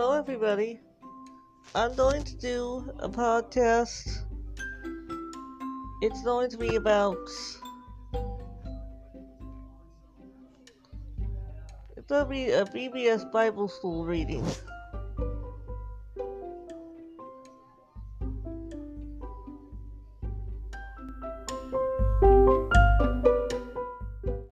Hello, everybody. I'm going to do a podcast. It's going to be about. It's going to be a BBS Bible School reading.